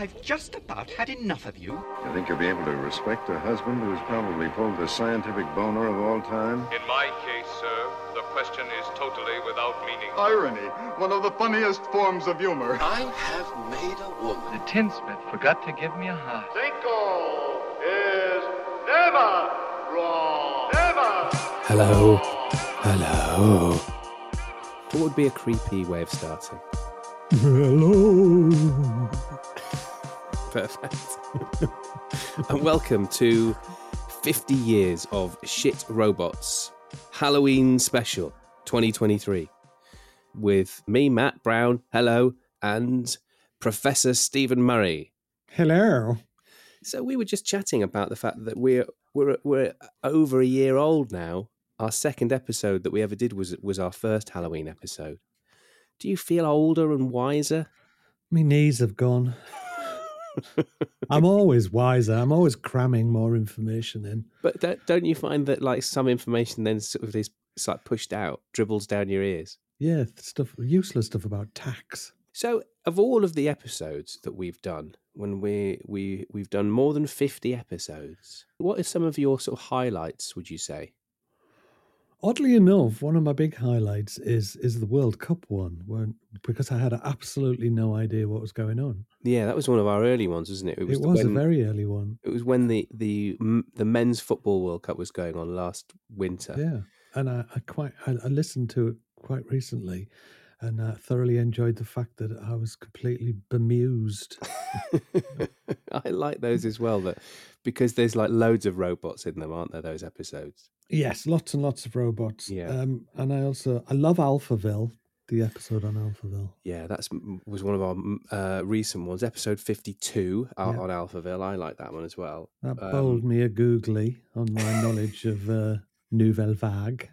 I've just about had enough of you. You think you'll be able to respect a husband who's probably pulled the scientific boner of all time? In my case, sir, the question is totally without meaning. Irony, one of the funniest forms of humor. I have made a woman. The tinsmith forgot to give me a heart. Cinco is never wrong. Never. Hello. Hello. What would be a creepy way of starting? Hello. Perfect. and welcome to 50 years of shit robots Halloween special 2023 with me, Matt Brown. Hello. And Professor Stephen Murray. Hello. So we were just chatting about the fact that we're we're we're over a year old now. Our second episode that we ever did was was our first Halloween episode. Do you feel older and wiser? My knees have gone. I'm always wiser. I'm always cramming more information in. But don't, don't you find that like some information then sort of is like pushed out, dribbles down your ears? Yeah, stuff, useless stuff about tax. So, of all of the episodes that we've done, when we we we've done more than fifty episodes, what are some of your sort of highlights? Would you say? Oddly enough, one of my big highlights is is the World Cup one, because I had absolutely no idea what was going on. Yeah, that was one of our early ones, wasn't it? It was, the- a when- very early one. It was when the the the men's football World Cup was going on last winter. Yeah, and I, I quite I, I listened to it quite recently, and uh, thoroughly enjoyed the fact that I was completely bemused. I like those as well. That because there's like loads of robots in them, aren't there? Those episodes. Yes, lots and lots of robots. Yeah. um, and I also I love Alphaville, the episode on Alphaville. Yeah, that's was one of our uh, recent ones, episode fifty-two out Yeah. on Alphaville. I like that one as well. That Um, bowled me a googly on my knowledge of uh, Nouvelle Vague.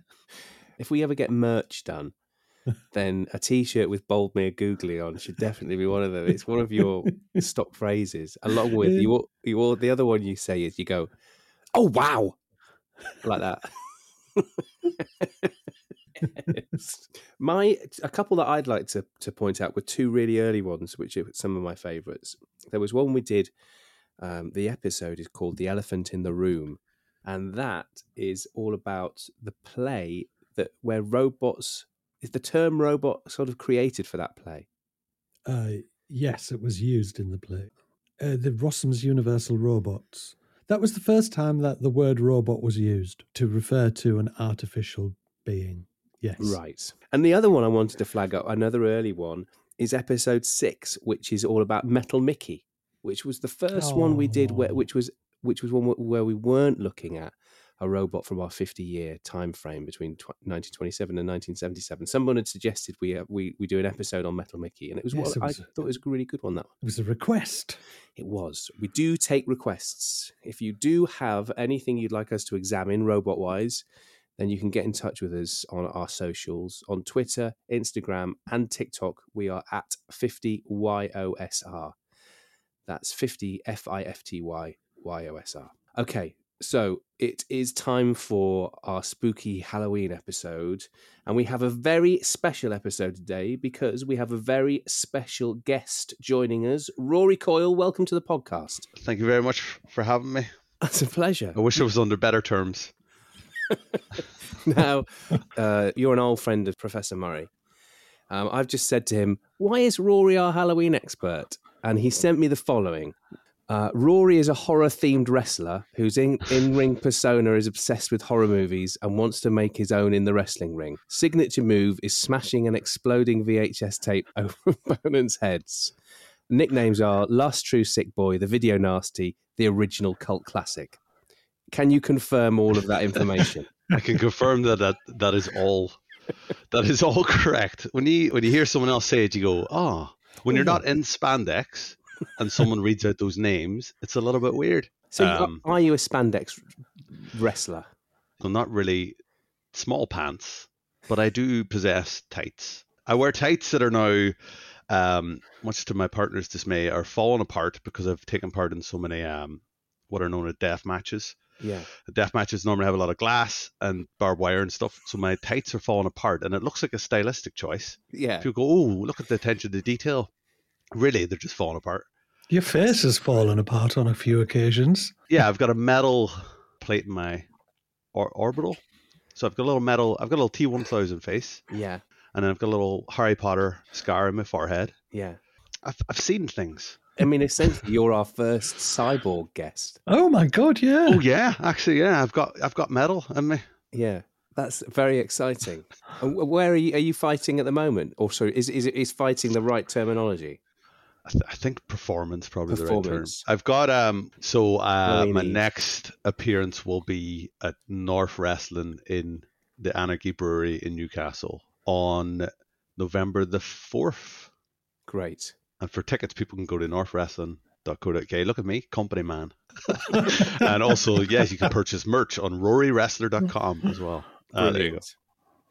If we ever get merch done, then a T-shirt with "Bold Me a Googly" on should definitely be one of them. It's one of your stock phrases, along with you. You all the other one you say is you go, "Oh wow," like that. Yes. My a couple that I'd like to to point out were two really early ones, which are some of my favourites. There was one we did. Um, the episode is called "The Elephant in the Room," and that is all about the play that where robots is the term robot sort of created for that play. Uh, yes, it was used in the play. Uh, the Rossum's Universal Robots. That was the first time that the word robot was used to refer to an artificial being. Yes. Right. And the other one I wanted to flag up, another early one, is episode six, which is all about Metal Mickey, which was the first one we did, where, Oh. which was which was one where we weren't looking at a robot from our 50 year time frame between tw- 1927 and 1977. Someone had suggested we uh, we we do an episode on Metal Mickey, and it was Yes, what it was- I thought it was a really good one. That It was a request. it was. We do take requests. If you do have anything you'd like us to examine robot wise, then you can get in touch with us on our socials on Twitter, Instagram, and TikTok. We are at 50YOSR. That's 50 F I F T Y Y O S R. Okay, so it is time for our spooky Halloween episode. And we have a very special episode today because we have a very special guest joining us. Rory Coyle, welcome to the podcast. Thank you very much for having me. It's a pleasure. I wish it was under better terms. now, uh, you're an old friend of Professor Murray. Um, I've just said to him, Why is Rory our Halloween expert? And he sent me the following. Uh, Rory is a horror themed wrestler whose in ring persona is obsessed with horror movies and wants to make his own in the wrestling ring. Signature move is smashing an exploding VHS tape over opponents' heads. Nicknames are Last True Sick Boy, The Video Nasty, the original cult classic. Can you confirm all of that information? I can confirm that, that that is all that is all correct. When you when you hear someone else say it, you go, "Ah." When you're not in spandex and someone reads out those names, it's a little bit weird. So, Um, are you a spandex wrestler? I'm not really small pants, but I do possess tights. I wear tights that are now, um, much to my partner's dismay, are falling apart because I've taken part in so many um, what are known as death matches. Yeah. The death matches normally have a lot of glass and barbed wire and stuff, so my tights are falling apart, and it looks like a stylistic choice. Yeah. People go, "Oh, look at the attention to detail." Really, they're just falling apart. Your face has fallen apart on a few occasions. Yeah, I've got a metal plate in my or- orbital. So I've got a little metal. I've got a little T one thousand face, Yeah, and then I've got a little Harry Potter scar in my forehead. yeah. I've I've seen things. I mean, essentially, you're our first cyborg guest. Oh my god, yeah. Oh yeah, actually, yeah. I've got I've got metal in me. Yeah, that's very exciting. Uh, where are you? Are you fighting at the moment? Or sorry, is is is fighting the right terminology? I, th- I think performance probably the right term. I've got um. So uh, my next appearance will be at North Wrestling in the Anarchy Brewery in Newcastle on November the fourth. Great. And for tickets, people can go to north northwrestling.co.uk. Look at me, company man. and also, yes, you can purchase merch on rorywrestler.com as well. Uh, there you go.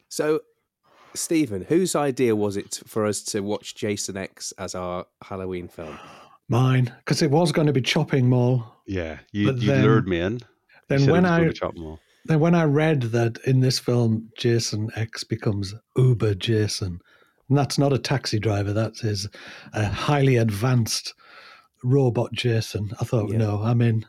So, Stephen, whose idea was it for us to watch Jason X as our Halloween film? Mine, because it was going to be Chopping Mall. Yeah, you, you then- lured me in. Then when I to chop 'em all. then when I read that in this film Jason X becomes Uber Jason, and that's not a taxi driver, that is a highly advanced robot Jason. I thought, Yeah. no, I'm in.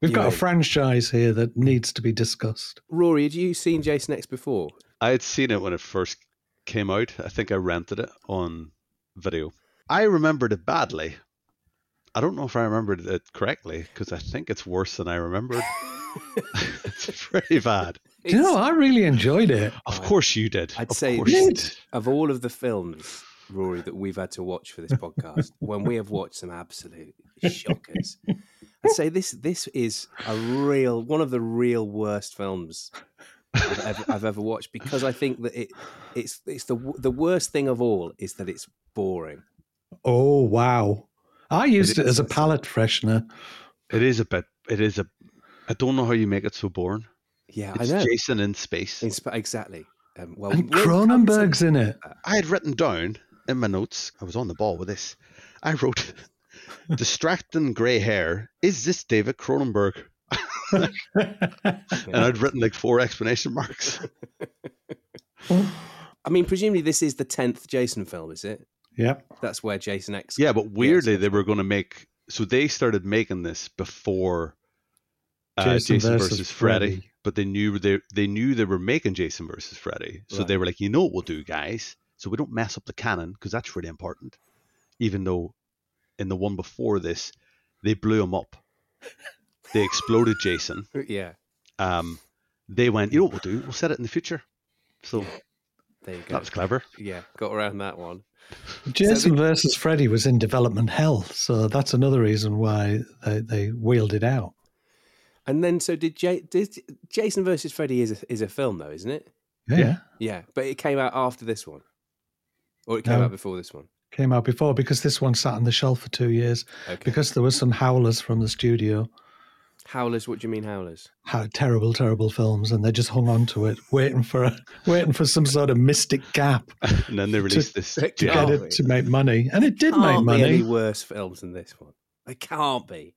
We've You got a franchise here that needs to be discussed. Rory, had you seen Jason X before? I had seen it when it first came out. I think I rented it on video. I remembered it badly. I don't know if I remembered it correctly because I think it's worse than I remembered. it's pretty bad. Do you know, I really enjoyed it. Of course you did. I'd of say course you did. of all of the films, Rory, that we've had to watch for this podcast, when we have watched some absolute shockers, I'd say this this is a real one of the real worst films I've ever, I've ever watched because I think that it it's it's the the worst thing of all is that it's boring. Oh wow! I used It it as a is. palate freshener. It is a bit. It is a. I don't know how you make it so boring. Yeah, It's I know. Jason in space. In sp- exactly. Um, well, And we'll come to Cronenberg's in it. I had written down in my notes. I was on the ball with this. I wrote, "Distracting grey hair. Is this David Cronenberg?" and I'd written like four explanation marks. I mean, presumably this is the tenth Jason film, is it? Yeah. That's where Jason X. Yeah, but weirdly, they were going to make. So they started making this before uh, Jason Jason, versus versus, Freddy. Freddy. But they knew they they knew they were making Jason versus Freddy, so Right. they were like, you know what we'll do, guys. So we don't mess up the canon because that's really important. Even though in the one before this, they blew him up. They exploded Jason. Yeah, Um, they went, you know what we'll do? We'll set it in the future. So there you go. that was clever. Yeah, got around that one. Jason versus Freddy was in development hell, so that's another reason why they, they wheeled it out. And then, so did, J- did Jason versus Freddy is a, is a film though, isn't it? Yeah, Yeah. Yeah, but it came out after this one, or it came No. out before this one. came out before because this one sat on the shelf for two years Okay. because there was some howlers from the studio, Howlers, what do you mean Howlers? had terrible, terrible films, and they just hung on to it, waiting for a, waiting for some sort of mystic gap And then they released this. It to get it to make money, and it did make money. Can't be any money. worse films than this one. They can't be.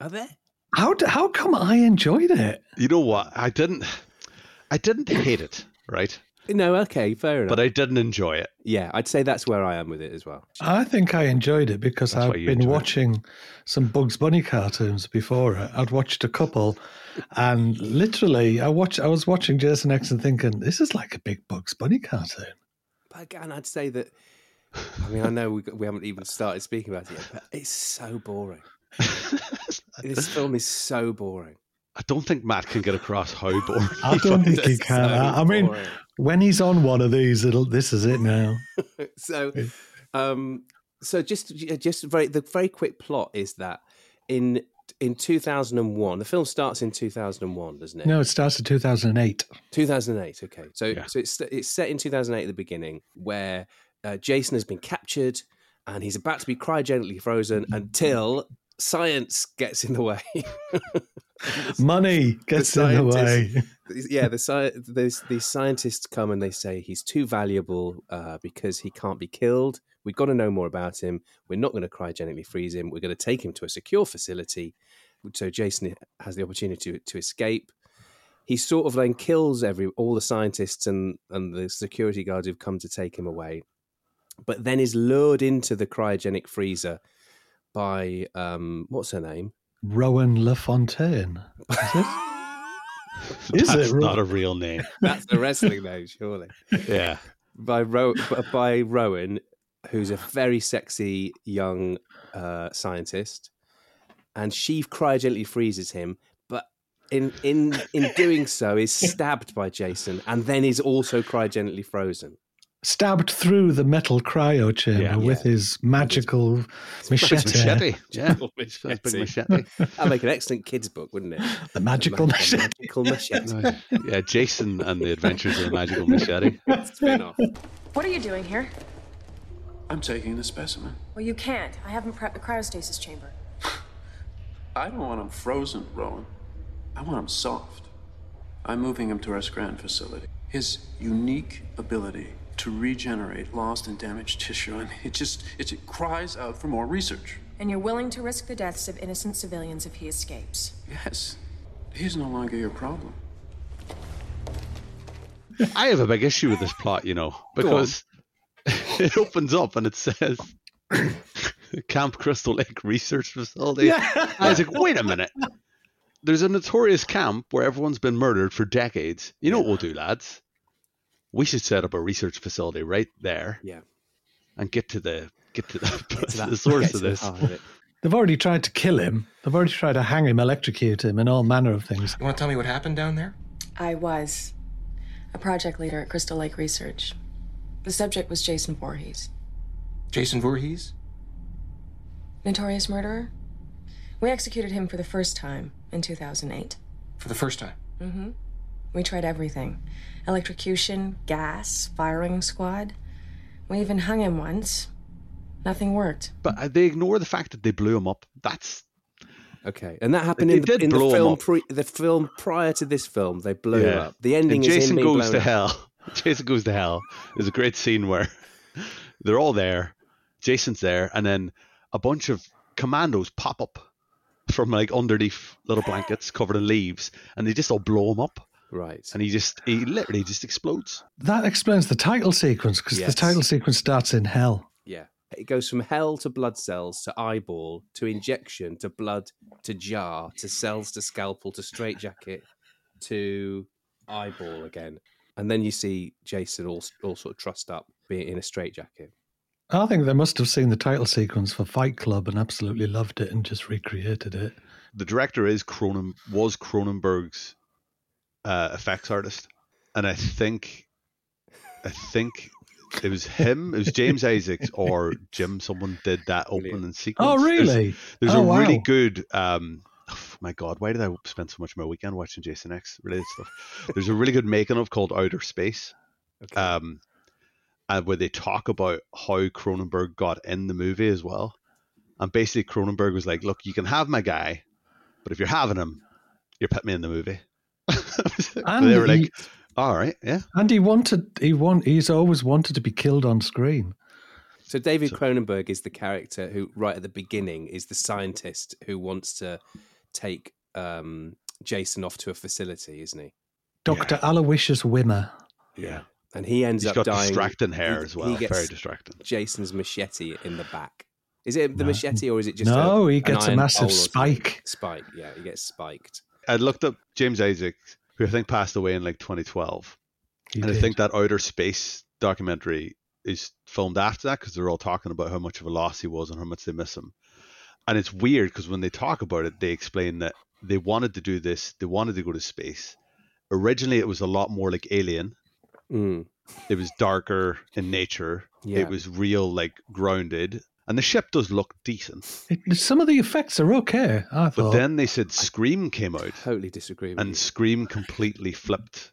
Are there? How d- how come I enjoyed it? You know what? I didn't. I didn't hate it, right? No, okay, fair enough. But I didn't enjoy it. yeah, I'd say that's where I am with it as well. I think I enjoyed it because That's I'd you been enjoy it. watching some Bugs Bunny cartoons before. I'd watched a couple, and literally, I watched. I was watching Jason X and thinking, "This is like a big Bugs Bunny cartoon." But again, I'd say that. I mean, I know we we haven't even started speaking about it yet, but it's so boring. This film is so boring. I don't think Matt can get across how boring. I don't think he can. So I I mean, boring. When he's on one of these, it'll. This is it now. so um so just just very the very quick plot is that in in 2001 the film starts in 2001 doesn't it No, it starts in 2008. 2008 okay so Yeah. so it's it's set in 2008 at the beginning where uh, jason has been captured and he's about to be cryogenically frozen until science gets in the way Money gets in the way. yeah, the sci- these these scientists come and they say he's too valuable uh, because he can't be killed. We've got to know more about him. We're not going to cryogenically freeze him. We're going to take him to a secure facility. So Jason has the opportunity to, to escape. He sort of then kills every all the scientists and and the security guards who've come to take him away, but then is lured into the cryogenic freezer by um, what's her name? Rowan LaFontaine. Is it? Is That's it not a real name. That's the wrestling name, surely. Yeah. By Ro- by Rowan, who's a very sexy young uh, scientist, and she cryogenically freezes him, but in in in doing so is stabbed by Jason, and then is also cryogenically frozen. Stabbed through the metal cryo chamber Yeah. with his magical machete. Machete. Yeah. Magical It's a big machete. machete. That'd make an excellent kids book, wouldn't it? The magical Ma- machete. Magical machete. yeah, Jason and the Adventures of the Magical Machete. Spin-off. What are you doing here? I'm taking the specimen. Well, you can't. I haven't prepped the cryostasis chamber. I don't want him frozen, Rowan. I want him soft. I'm moving him to our Scranton facility. His unique ability to regenerate lost and damaged tissue, and it just it, it cries out for more research. And you're willing to risk the deaths of innocent civilians if he escapes. Yes, he's no longer your problem. I have a big issue with this plot, you know, because it opens up and it says Camp Crystal Lake Research Facility. I was like, wait a minute. There's a notorious camp where everyone's been murdered for decades. You know what we'll do, lads? We should set up a research facility right there Yeah. and get to the get to the, to the source get of to the this. heart of it. They've already tried to kill him. They've already tried to hang him, electrocute him, and all manner of things. You want to tell me what happened down there? I was a project leader at Crystal Lake Research. The subject was Jason Voorhees, Jason Voorhees? notorious murderer. We executed him for the first time in 2008. For the first time. Mm-hmm. We tried everything electrocution, gas, firing squad. We even hung him once. Nothing worked. But uh, they ignore the fact that they blew him up. That's Okay, and that happened They in, the, did in the blow him film. up. Pre, the film prior to this film, they blew him Yeah. up. The ending and is him Jason being goes blown to up. hell. Jason goes to hell. There's a great scene where they're all there. Jason's there, and then a bunch of commandos pop up from like underneath little blankets covered in leaves, and they just all blow him up. Right. And he just he literally just explodes. That explains the title sequence because Yes. the title sequence starts in hell. Yeah. It goes from hell to blood cells to eyeball to injection to blood to jar to cells to scalpel to straitjacket to eyeball again. And then you see Jason all, all sort of trussed up being in a straitjacket. I think they must have seen the title sequence for Fight Club and absolutely loved it and just recreated it. The director is Cronen was Cronenberg's uh, effects artist, and I think I think it was him. It was James Isaacs or Jim. Someone did that opening sequence. Oh, really? There's, Oh, a really good. Um, oh, my God, why did I spend so much of my weekend watching Jason X related stuff? There's a really good making of called Outer Space, Okay. um, and where they talk about how Cronenberg got in the movie as well. And basically, Cronenberg was like, "Look, you can have my guy, but if you're having him, you're putting me in the movie." And they were he- like, "All right, yeah." And he wanted, he want, he's always wanted to be killed on screen. So David Cronenberg is the character who, right at the beginning, is the scientist who wants to take um, Jason off to a facility, isn't he? Dr. Aloysius Wimmer. Yeah. And he ends He's up got dying. distracting hair he- as well. He gets Very distracting. Jason's machete in the back. Is it the No. machete or is it just No, a, he an gets a massive pole or something? spike. Spike, yeah, he gets spiked. I looked up James Isaacs, who I think passed away in like 2012. He and I think that outer space documentary is filmed after that because they're all talking about how much of a loss he was and how much they miss him. And it's weird because when they talk about it, they explain that they wanted to do this, they wanted to go to space. Originally, it was a lot more like Alien. Mm. It was darker in nature. Yeah. It was real, like grounded. And the ship does look decent. It- some of the effects are okay, I But then they said Scream came out. Totally disagree with and you. Scream completely flipped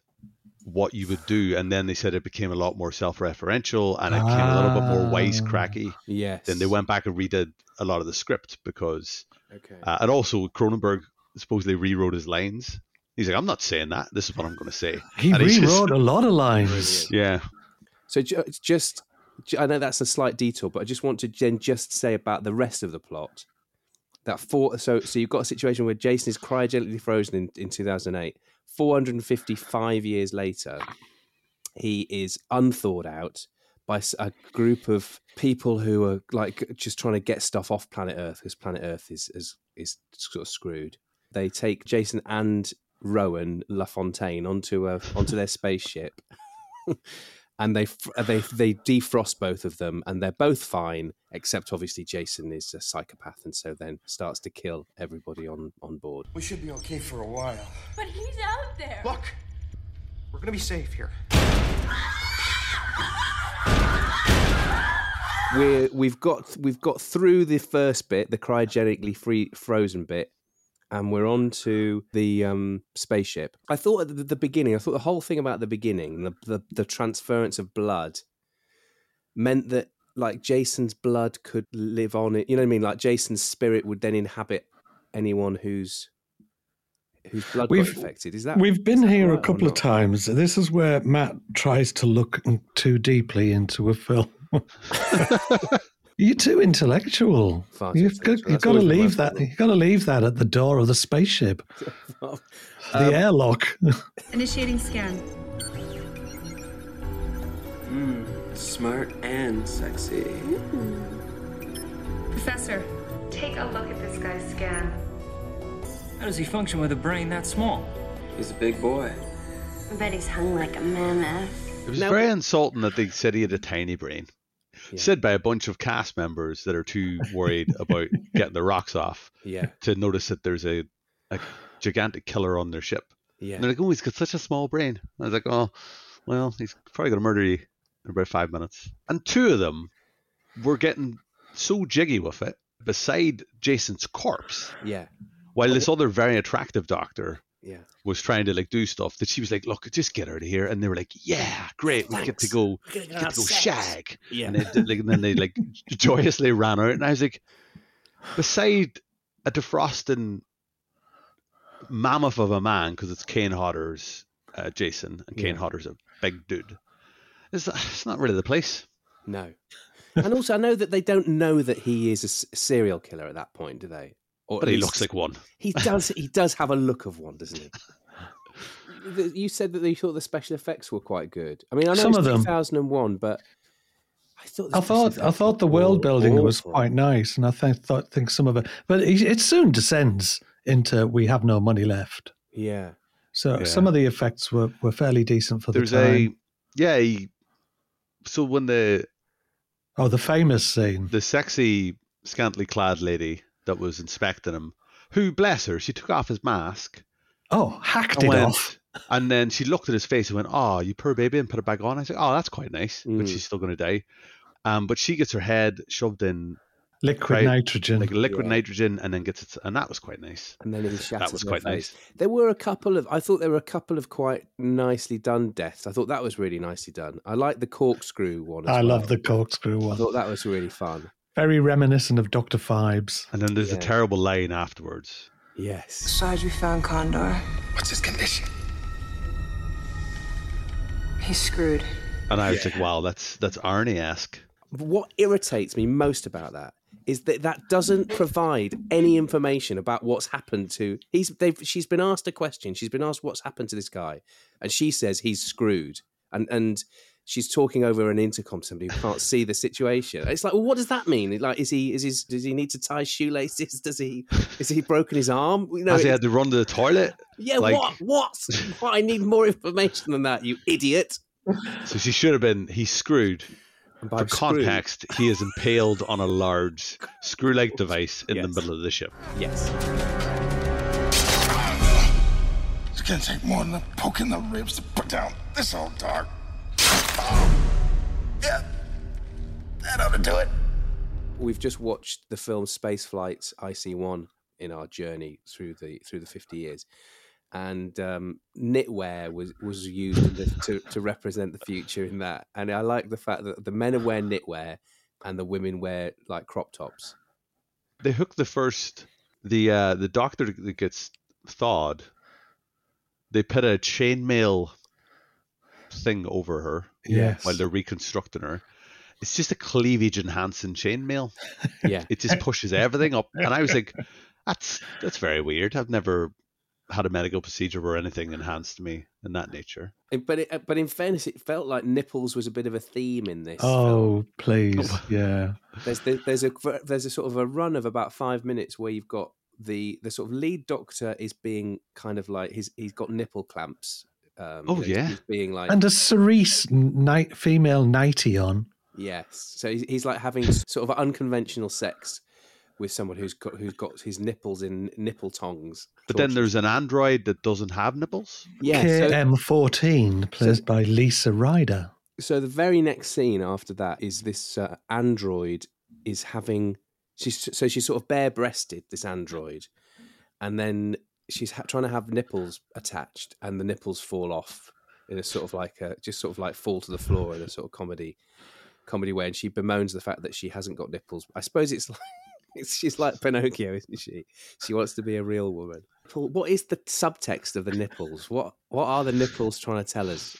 what you would do, and then they said it became a lot more self-referential and it became a little bit more Ah. wisecracky. Yes. Then they went back and redid a lot of the script because, Okay. uh, and also Cronenberg supposedly rewrote his lines. He's like, I'm not saying that. This is what I'm going to say. he And he's just- rewrote a lot of lines. yeah, So ju- it's just, ju- I know that's a slight detour, but I just want to then just say about the rest of the plot. That four, so so you've got a situation where Jason is cryogenically frozen in, in 2008. 455 years later, he is unthawed out by a group of people who are like just trying to get stuff off planet Earth because planet Earth is is is sort of screwed. They take Jason and Rowan LaFontaine onto a onto their spaceship. And they uh, they they defrost both of them, and they're both fine, except obviously Jason is a psychopath, and so then starts to kill everybody on on board. We should be okay for a while. But he's out there. Look, we're gonna be safe here. we're we've got we've got through the first bit, the cryogenically free frozen bit, and we're on to the um, spaceship. I thought at the, the beginning, I thought the whole thing about the beginning, the, the the transference of blood, meant that like Jason's blood could live on it. You know what I mean? Like Jason's spirit would then inhabit anyone who's whose blood We've- got infected. Is that We've been that here right a couple of times. This is where Matt tries to look too deeply into a film. You're too intellectual. Far too You've got, intellectual. you've got to always been my leave that. problem. You've got to leave that at the door of the spaceship, the Um, airlock. Initiating scan. Hmm, smart and sexy. Professor, take a look at this guy's scan. How does he function with a brain that small? He's a big boy. I bet he's hung like a mammoth. It was Now- very insulting that they said he had a tiny brain. Said by a bunch of cast members that are too worried about getting the rocks off Yeah, to notice that there's a, a gigantic killer on their ship. yeah. And they're like, oh, he's got such a small brain. I was like, oh, well, he's probably going to murder you in about five minutes. And two of them were getting so jiggy with it beside Jason's corpse, Yeah, while this other very attractive doctor yeah. was trying to like do stuff that she was like, look, just get out of here. And they were like, yeah, great, we get to go, get to go sex." shag. Yeah. And, they like, and then they like joyously ran out. And I was like, beside a defrosting mammoth of a man, because it's Kane Hodder's uh, Jason, and Kane Yeah. Hodder's a big dude. It's, it's not really the place. No. and also, I know that they don't know that he is a s- serial killer at that point, do they? Or But he looks like one. He does. He does have a look of one, doesn't he? You said that you thought the special effects were quite good. I mean, I know Some it's of them. 2001, but I thought the I thought I thought the world building was quite nice, and I think thought think some of it, but it, it soon descends into we have no money left. Yeah, So Yeah. some of the effects were, were fairly decent for There's the time. a, yeah, he, so when the oh, the famous scene. the sexy, scantily clad lady that was inspecting him, who, bless her, she took off his mask Oh, hacked and it went, off. and then she looked at his face and went, "Oh, you poor baby," and put it back on. I said, "Oh, that's quite nice," but Mm. she's still going to die. Um, but she gets her head shoved in Liquid right, nitrogen. like liquid Yeah. nitrogen, and then gets it, and that was quite nice. and then he shattered was quite face. nice. There were a couple of. I thought there were a couple of quite nicely done deaths. I thought that was really nicely done. I like the corkscrew one. As I well. love the corkscrew one. I thought that was really fun. Very reminiscent of Doctor Phibes. And then there's Yeah. a terrible line afterwards. Yes. Besides, we found Condor. What's his condition? He's screwed. And I was like, "Wow, that's that's Arnie esque." What irritates me most about that is that that doesn't provide any information about what's happened to he's they've she's been asked a question she's been asked what's happened to this guy and she says he's screwed and and she's talking over an intercom to somebody who can't see the situation it's like well what does that mean like is he is his does he need to tie shoelaces does he is he broken his arm you know Has he had to run to the toilet? yeah like- what what what i need more information than that you idiot So she should have been. He's screwed. And by For screwed- context, he is impaled on a large screw-like device in the middle of the ship. yes It's gonna take more than a poke in the ribs to put down this old dog. Yeah, that ought to do it. we've just watched the film Space Spaceflight IC1 in our journey through the through the 50 years and um, knitwear was was used in the, to to represent the future in that and I like the fact that the men wear knitwear and the women wear like crop tops They hook the first the uh the doctor that gets thawed. They put a chainmail thing over her Yes. while they're reconstructing her. It's just a cleavage enhancing chainmail. yeah It just pushes everything up. And I was like, that's that's very weird. I've never had a medical procedure or anything enhanced me in that nature. Eh, but it, but in fairness, it felt like nipples was a bit of a theme in this. Oh, please, oh. yeah. There's there, there's a there's a sort of a run of about five minutes where you've got the the sort of lead doctor is being kind of like he's he's got nipple clamps. Um, Oh, you know, yeah. being like And a cerise night female nighty on. yes. So he's, he's like having sort of unconventional sex with someone who's got who's got his nipples in nipple tongs. But then there's an android that doesn't have nipples. Yeah, so- KM14, played by Lisa Ryder. so the very next scene after that is this uh, android is having she's so she's sort of bare breasted this android and then she's ha- trying to have nipples attached and the nipples fall off in a sort of like a just sort of like fall to the floor in a sort of comedy comedy way. And she bemoans the fact that she hasn't got nipples. I suppose it's like it's, she's like pinocchio isn't she? She wants to be a real woman. Paul, what is the subtext of the nipples? What what are the nipples trying to tell us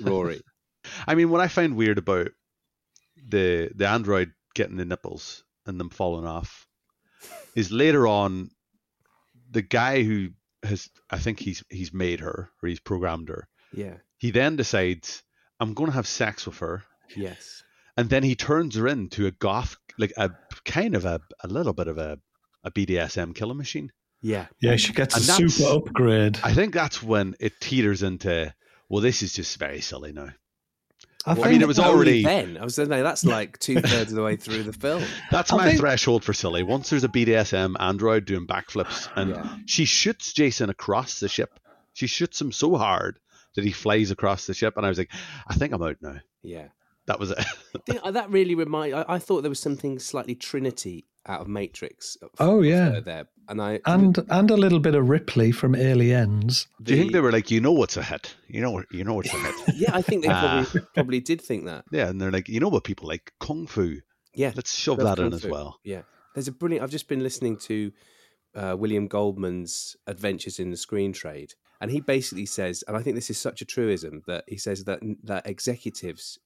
rory? I mean, what I find weird about the the android getting the nipples and them falling off is later on the guy who has I think he's he's made her or he's programmed her. yeah He then decides I'm going to have sex with her, yes and then he turns her into a goth, like a kind of a a little bit of a a BDSM killing machine. Yeah. Yeah, she gets And a super upgrade. I think that's when it teeters into well, this is just very silly now. I, I think mean, it was already then. I was saying no, that's like two thirds of the way through the film. That's I my think- threshold for silly. Once there's a BDSM android doing backflips and Yeah. she shoots Jason across the ship. She shoots him so hard that he flies across the ship, and I was like, I think I'm out now. Yeah. That was it. Uh, that really remind. I, I thought there was something slightly Trinity out of Matrix. Oh, yeah. there, and I and and a little bit of Ripley from Aliens. Do you think they were like, you know what's ahead? You know, you know what's ahead. yeah, I think they Ah. probably probably did think that. yeah, and they're like, you know what people like kung fu. Yeah, Let's shove love that in Kung as well. Yeah, there's a brilliant. I've just been listening to uh, William Goldman's Adventures in the Screen Trade, and he basically says, and I think this is such a truism that he says that that executives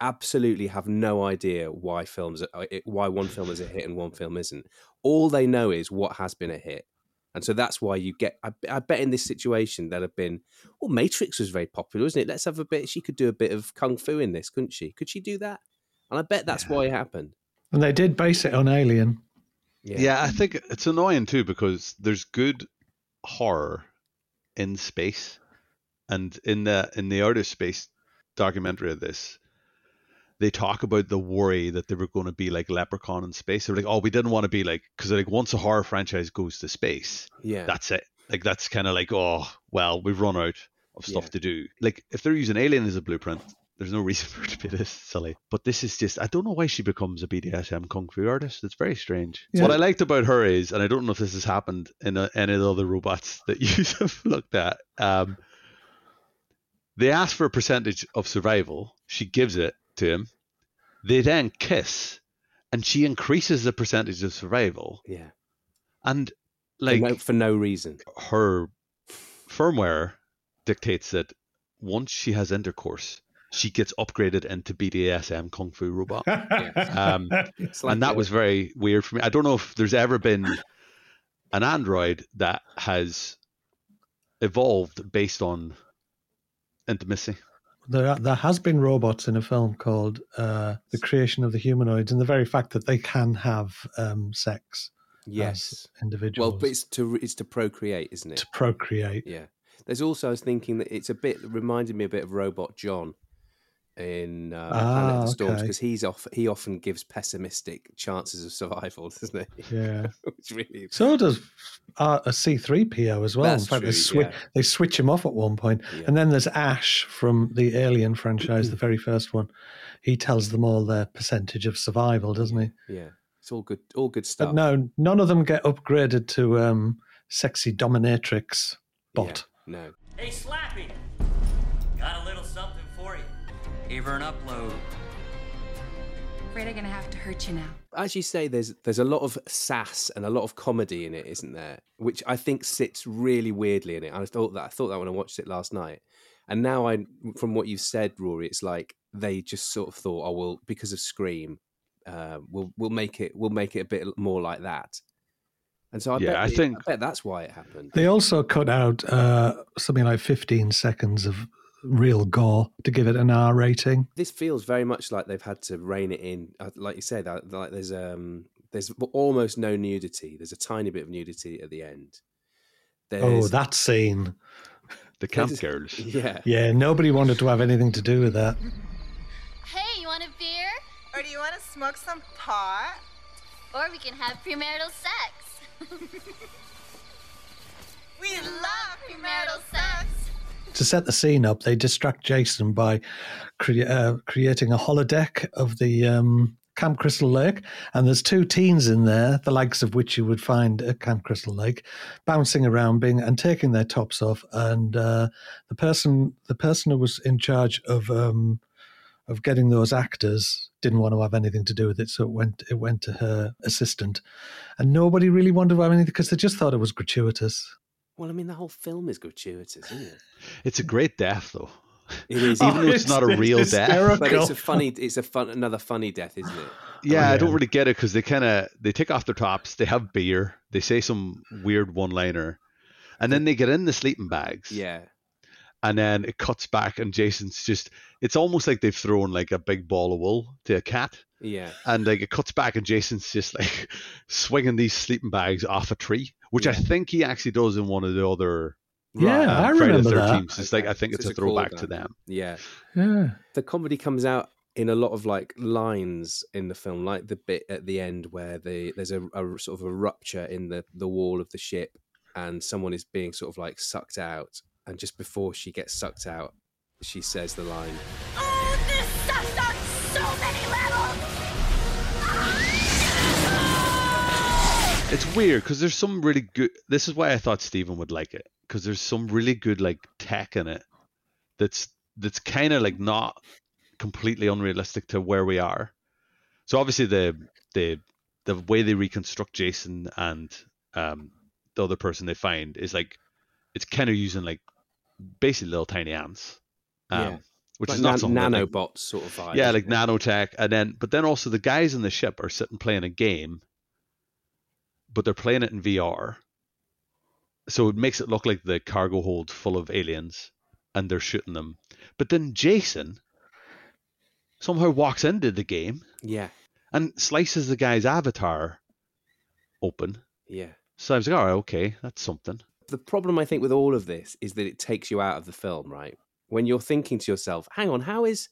absolutely have no idea why films uh, why one film is a hit and one film isn't. All they know is what has been a hit. And so that's why you get. I, I bet in this situation that have been. Well, Matrix was very popular, wasn't it? Let's have a bit. She could do a bit of kung fu in this, couldn't she? Could she do that? And I bet that's why it happened. And they did base it on Alien. Yeah. I think it's annoying too because there's good horror in space, and in the in the outer space documentary of this, they talk about the worry that they were going to be like Leprechaun in space. They're like, oh, we didn't want to be like because like once a horror franchise goes to space, Yeah. that's it. Like that's kind of like, oh, well, we've run out of stuff Yeah. to do. Like if they're using Alien as a blueprint. There's no reason for it to be this silly. But this is just, I don't know why she becomes a BDSM kung fu artist. It's very strange. Yeah. What I liked about her is, and I don't know if this has happened in a, any of the other robots that you have looked at, um, they ask for a percentage of survival. She gives it to him. They then kiss, and she increases the percentage of survival. Yeah. And For like no, for no reason. her firmware dictates that once she has intercourse, she gets upgraded into BDSM kung fu robot. Um, like and that a- was very weird for me. I don't know if there's ever been an android that has evolved based on intimacy. There, there has been robots in a film called uh, "The Creation of the Humanoids," and the very fact that they can have um, sex, yes. individuals, Well, but it's to it's to procreate, isn't it? to procreate. Yeah. There's also I was thinking that it's a bit reminded me a bit of Robot John in uh, Planet of Ah, the Storms okay. because he's off he often gives pessimistic chances of survival, doesn't he? Yeah. Which really So does uh, a C three PO as well. That's in fact, they true, switch yeah. they switch him off at one point, Yeah. and then there's Ash from the Alien franchise, the very first one. He tells them all their percentage of survival, doesn't he? yeah. It's all good all good But stuff. no, none of them get upgraded to um, sexy dominatrix bot. No. Hey, Slappy! Gave her an upload. Afraid I'm gonna have to hurt you now. As you say, there's there's a lot of sass and a lot of comedy in it, isn't there? Which I think sits really weirdly in it. I thought that I thought that when I watched it last night, and now I, from what you've said, Rory, it's like they just sort of thought, oh well, because of Scream, uh, we'll we'll make it we'll make it a bit more like that. And so I Yeah, bet I it- think- I bet that's why it happened. They also cut out uh, something like 15 seconds of real gore to give it an R rating. This feels very much like they've had to rein it in. Uh, Like you said, like there's um there's almost no nudity. There's a tiny bit of nudity at the end. Oh, There's- that scene. The camp there's- girls. Yeah. Yeah, nobody wanted to have anything to do with that. Hey, you want a beer? Or do you want to smoke some pot? Or we can have premarital sex. We love premarital sex. To set the scene up, they distract Jason by crea- uh, creating a holodeck of the um, Camp Crystal Lake. And there's two teens in there, the likes of which you would find at Camp Crystal Lake, bouncing around being and taking their tops off. And uh, the person the person who was in charge of um, of getting those actors didn't want to have anything to do with it, so it went it went to her assistant. And nobody really wanted to have anything because they just thought it was gratuitous. Well, I mean, the whole film is gratuitous, isn't it? It's a great death, though. It is, Even though it's not a real death. but it's a funny. It's a fun. Another funny death, isn't it? Yeah, I don't really get it because they kind of they take off their tops, they have beer, they say some weird one-liner, and then they get in the sleeping bags. Yeah. And then it cuts back, and Jason's just. It's almost like they've thrown like a big ball of wool to a cat. Yeah. And like it cuts back, and Jason's just like swinging these sleeping bags off a tree, which I think he actually does in one of the other. Yeah, uh, I Friday remember the that. 13th. It's like I think it's, it's a a throwback to them. Yeah. Yeah. The comedy comes out in a lot of like lines in the film, like the bit at the end where the there's a, a sort of a rupture in the the wall of the ship, and someone is being sort of like sucked out, and just before she gets sucked out, she says the line. Oh, this sucks on so many levels. It's weird because there's some really good. This is why I thought Stephen would like it because there's some really good like tech in it that's that's kind of like not completely unrealistic to where we are. So obviously the the the way they reconstruct Jason and um the other person they find is like it's kind of using like basically little tiny ants. Um, Yeah. Which Like is not nan- something that, like- nanobots sort of vibe. yeah, like nanotech, and then but then also the guys in the ship are sitting playing a game, but they're playing it in VR. So it makes it look like the cargo hold full of aliens, and they're shooting them. But then Jason somehow walks into the game Yeah. and slices the guy's avatar open. Yeah. So I was like, all right, okay, that's something. The problem I think with all of this is that it takes you out of the film, right? When you're thinking to yourself, hang on, how is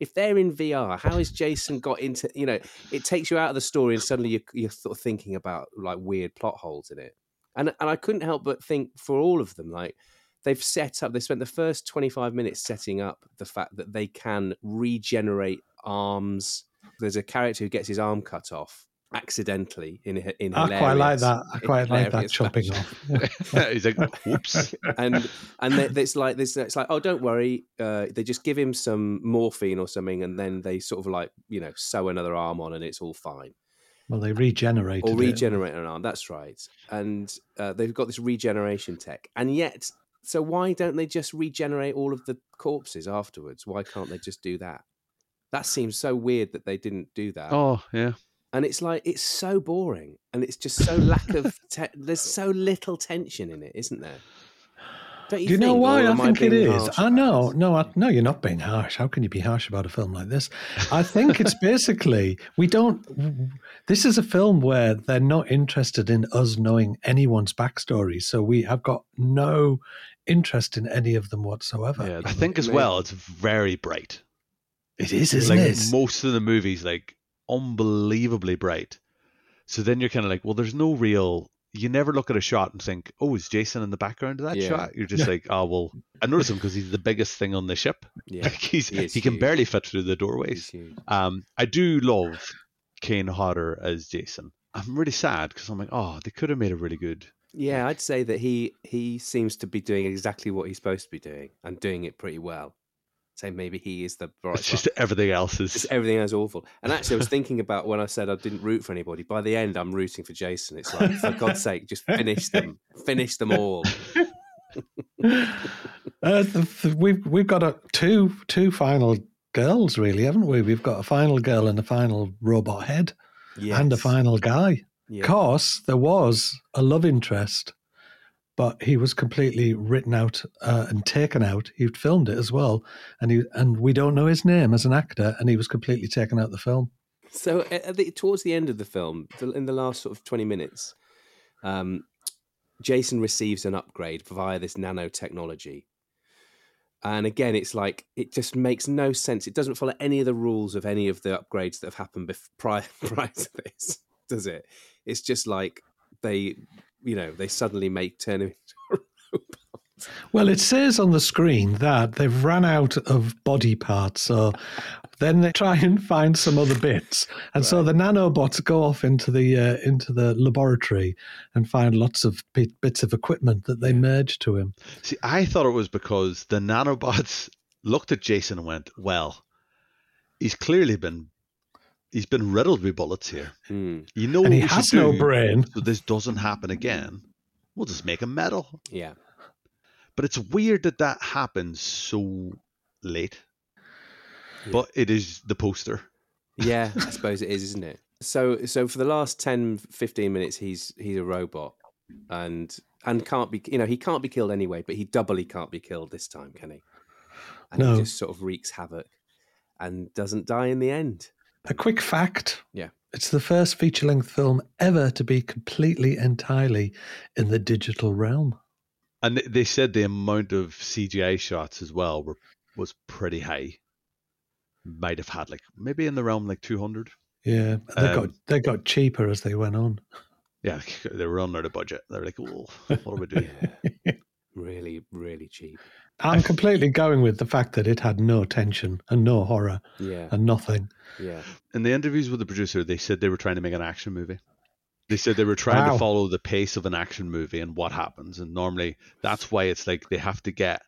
if they're in VR, how is Jason got into you know, it takes you out of the story and suddenly you're, you're sort of thinking about like weird plot holes in it. And and I couldn't help but think for all of them, like they've set up they spent the first 25 minutes setting up the fact that they can regenerate arms. There's a character who gets his arm cut off accidentally in a- in I quite like that. I quite like that chopping off. He's like, whoops. and and it's like this. It's like, oh, don't worry. Uh, they just give him some morphine or something, and then they sort of like you know sew another arm on, and it's all fine. Well, they regenerate Or it. regenerate an arm. That's right. And uh, they've got this regeneration tech, and yet, so why don't they just regenerate all of the corpses afterwards? Why can't they just do that? That seems so weird that they didn't do that. Oh yeah. And it's like it's so boring, and it's just so lack of. Te- there's so little tension in it, isn't there? Don't you, Do you know why I think it being is? harsh? I know, no, I, no, you're not being harsh. How can you be harsh about a film like this? I think it's basically we don't. This is a film where they're not interested in us knowing anyone's backstory, so we have got no interest in any of them whatsoever. Yeah, I think as well it's very bright. It is, isn't like it? most of the movies, like unbelievably bright. So then you're kind of like, well, there's no real. You never look at a shot and think, oh, is Jason in the background of that Yeah. shot? You're just like, oh well, I notice him because he's the biggest thing on the ship. Yeah, Like he's he he, can barely fit through the doorways. Um, I do love Kane Hodder as Jason. I'm really sad because I'm like, oh, they could have made a really good. Yeah, I'd say that he he seems to be doing exactly what he's supposed to be doing and doing it pretty well. So maybe he is the bright. It's just everything else is. Just everything else awful. And actually, I was thinking about when I said I didn't root for anybody. By the end, I'm rooting for Jason. It's like, for God's sake, just finish them, finish them all. Uh, th- th- we've we've got a, two two final girls, really, haven't we? We've got a final girl and a final robot head, and a final guy. Yeah. Of course, there was a love interest, but he was completely written out uh, and taken out. He'd filmed it as well, and he and we don't know his name as an actor, and he was completely taken out of the film. So at the, towards the end of the film, in the last sort of twenty minutes, um, Jason receives an upgrade via this nanotechnology. And again, it's like it just makes no sense. It doesn't follow any of the rules of any of the upgrades that have happened bef- prior prior to this, does it? It's just like they, you know, they suddenly make turn him into Well, it says on the screen that they've run out of body parts, so then they try and find some other bits, and so the nanobots go off into the uh, into the laboratory and find lots of bit, bits of equipment that they merge to him. See, I thought it was because the nanobots looked at Jason and went, "Well, he's clearly been he's been riddled with bullets here. Hmm. You know, And he has no do brain." So this doesn't happen again. We'll just make him metal. Yeah. But it's weird that that happens so late. But it is the poster. Yeah, I suppose it is, isn't it? So so for the last 10 15 minutes he's he's a robot and and can't be you know, he can't be killed anyway, but he doubly can't be killed this time, can he? And No. he just sort of wreaks havoc and doesn't die in the end. A quick fact: Yeah. it's the first feature length film ever to be completely entirely in the digital realm. And they said the amount of CGI shots as well were was pretty high. Might have had like maybe in the realm like two hundred. Yeah, they got Um, they got cheaper as they went on. Yeah, they were out of budget. They were like, "Oh, what are we do?" Really, really cheap. I'm completely going with the fact that it had no tension and no horror Yeah. and nothing. Yeah. In the interviews with the producer, they said they were trying to make an action movie. They said they were trying Wow. to follow the pace of an action movie and what happens. And normally that's why it's like they have to get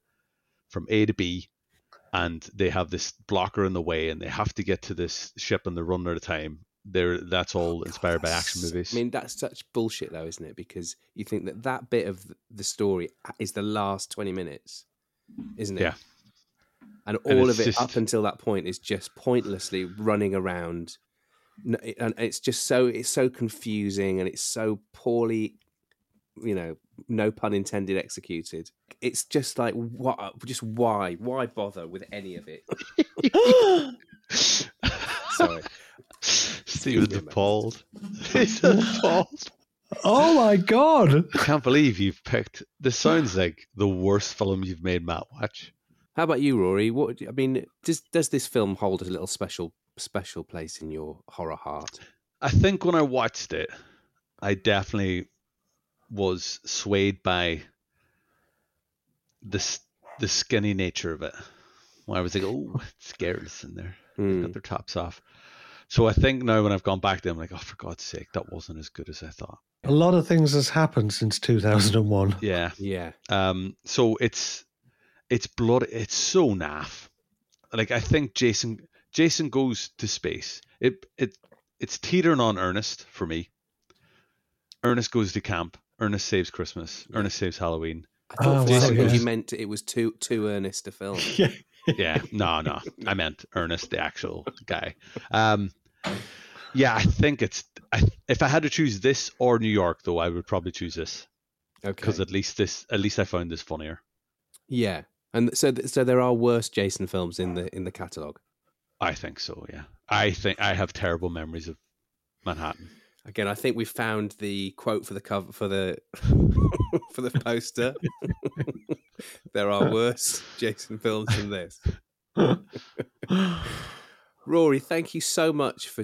from A to B and they have this blocker in the way and they have to get to this ship and they're running out of time. They're, that's oh, all inspired by action movies. I mean, that's such bullshit, though, isn't it? Because you think that that bit of the story is the last 20 minutes, isn't it? Yeah. And And all it's of it just- up until that point is just pointlessly running around. And it's just so, it's so confusing and it's so poorly, you know, no pun intended, executed. It's just like, what, just why? Why bother with any of it? Sorry. Stephen's appalled. He's appalled. Oh my god! I can't believe you've picked. This sounds like the worst film you've made Matt watch. How about you, Rory? What I mean, does does this film hold a little special special place in your horror heart? I think when I watched it, I definitely was swayed by this the skinny nature of it. When I was like, oh, it's scares in there. They've got hmm. their tops off. So I think now when I've gone back to them, like, oh, for God's sake, that wasn't as good as I thought. A lot of things has happened since 2001. Yeah. Yeah. Um. So it's it's blood. It's so naff. Like I think Jason Jason goes to space. It it it's teetering on Ernest for me. Ernest goes to camp. Ernest saves Christmas. Ernest saves Halloween. I thought Oh, for a wow, second you meant it was too too earnest a film. Yeah. yeah, no, no. I meant Ernest, the actual guy. Um, yeah, I think it's. I, if I had to choose this or New York, though, I would probably choose this Okay. because at least this, at least I found this funnier. Yeah, and so so there are worse Jason films in the in the catalog. I think so. Yeah, I think I have terrible memories of Manhattan. Again, I think we found the quote for the cover for the for the poster. there are worse Jason films than this. Rory, thank you so much for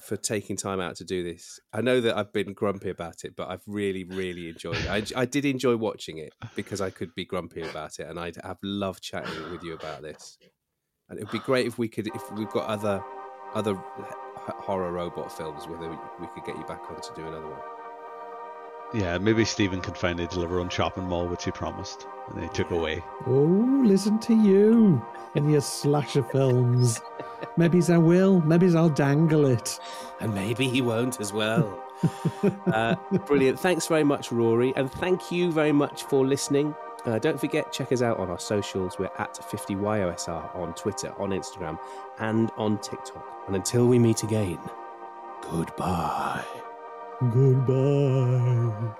for taking time out to do this. I know that I've been grumpy about it, but I've really, really enjoyed it. I, I did enjoy watching it because I could be grumpy about it, and I'd have loved chatting with you about this. And it'd be great if we could, if we've got other other uh, horror robot films, whether we could get you back on to do another one. Yeah, maybe Stephen could finally deliver on Chopping Mall, which he promised, and they took away. Oh, listen to you and your slasher films. Maybe I will. Maybe I'll dangle it. And maybe he won't as well. uh, brilliant. Thanks very much, Rory. And thank you very much for listening. Uh, don't forget, check us out on our socials. We're at 50YOSR on Twitter, on Instagram, and on TikTok. And until we meet again, goodbye. Goodbye.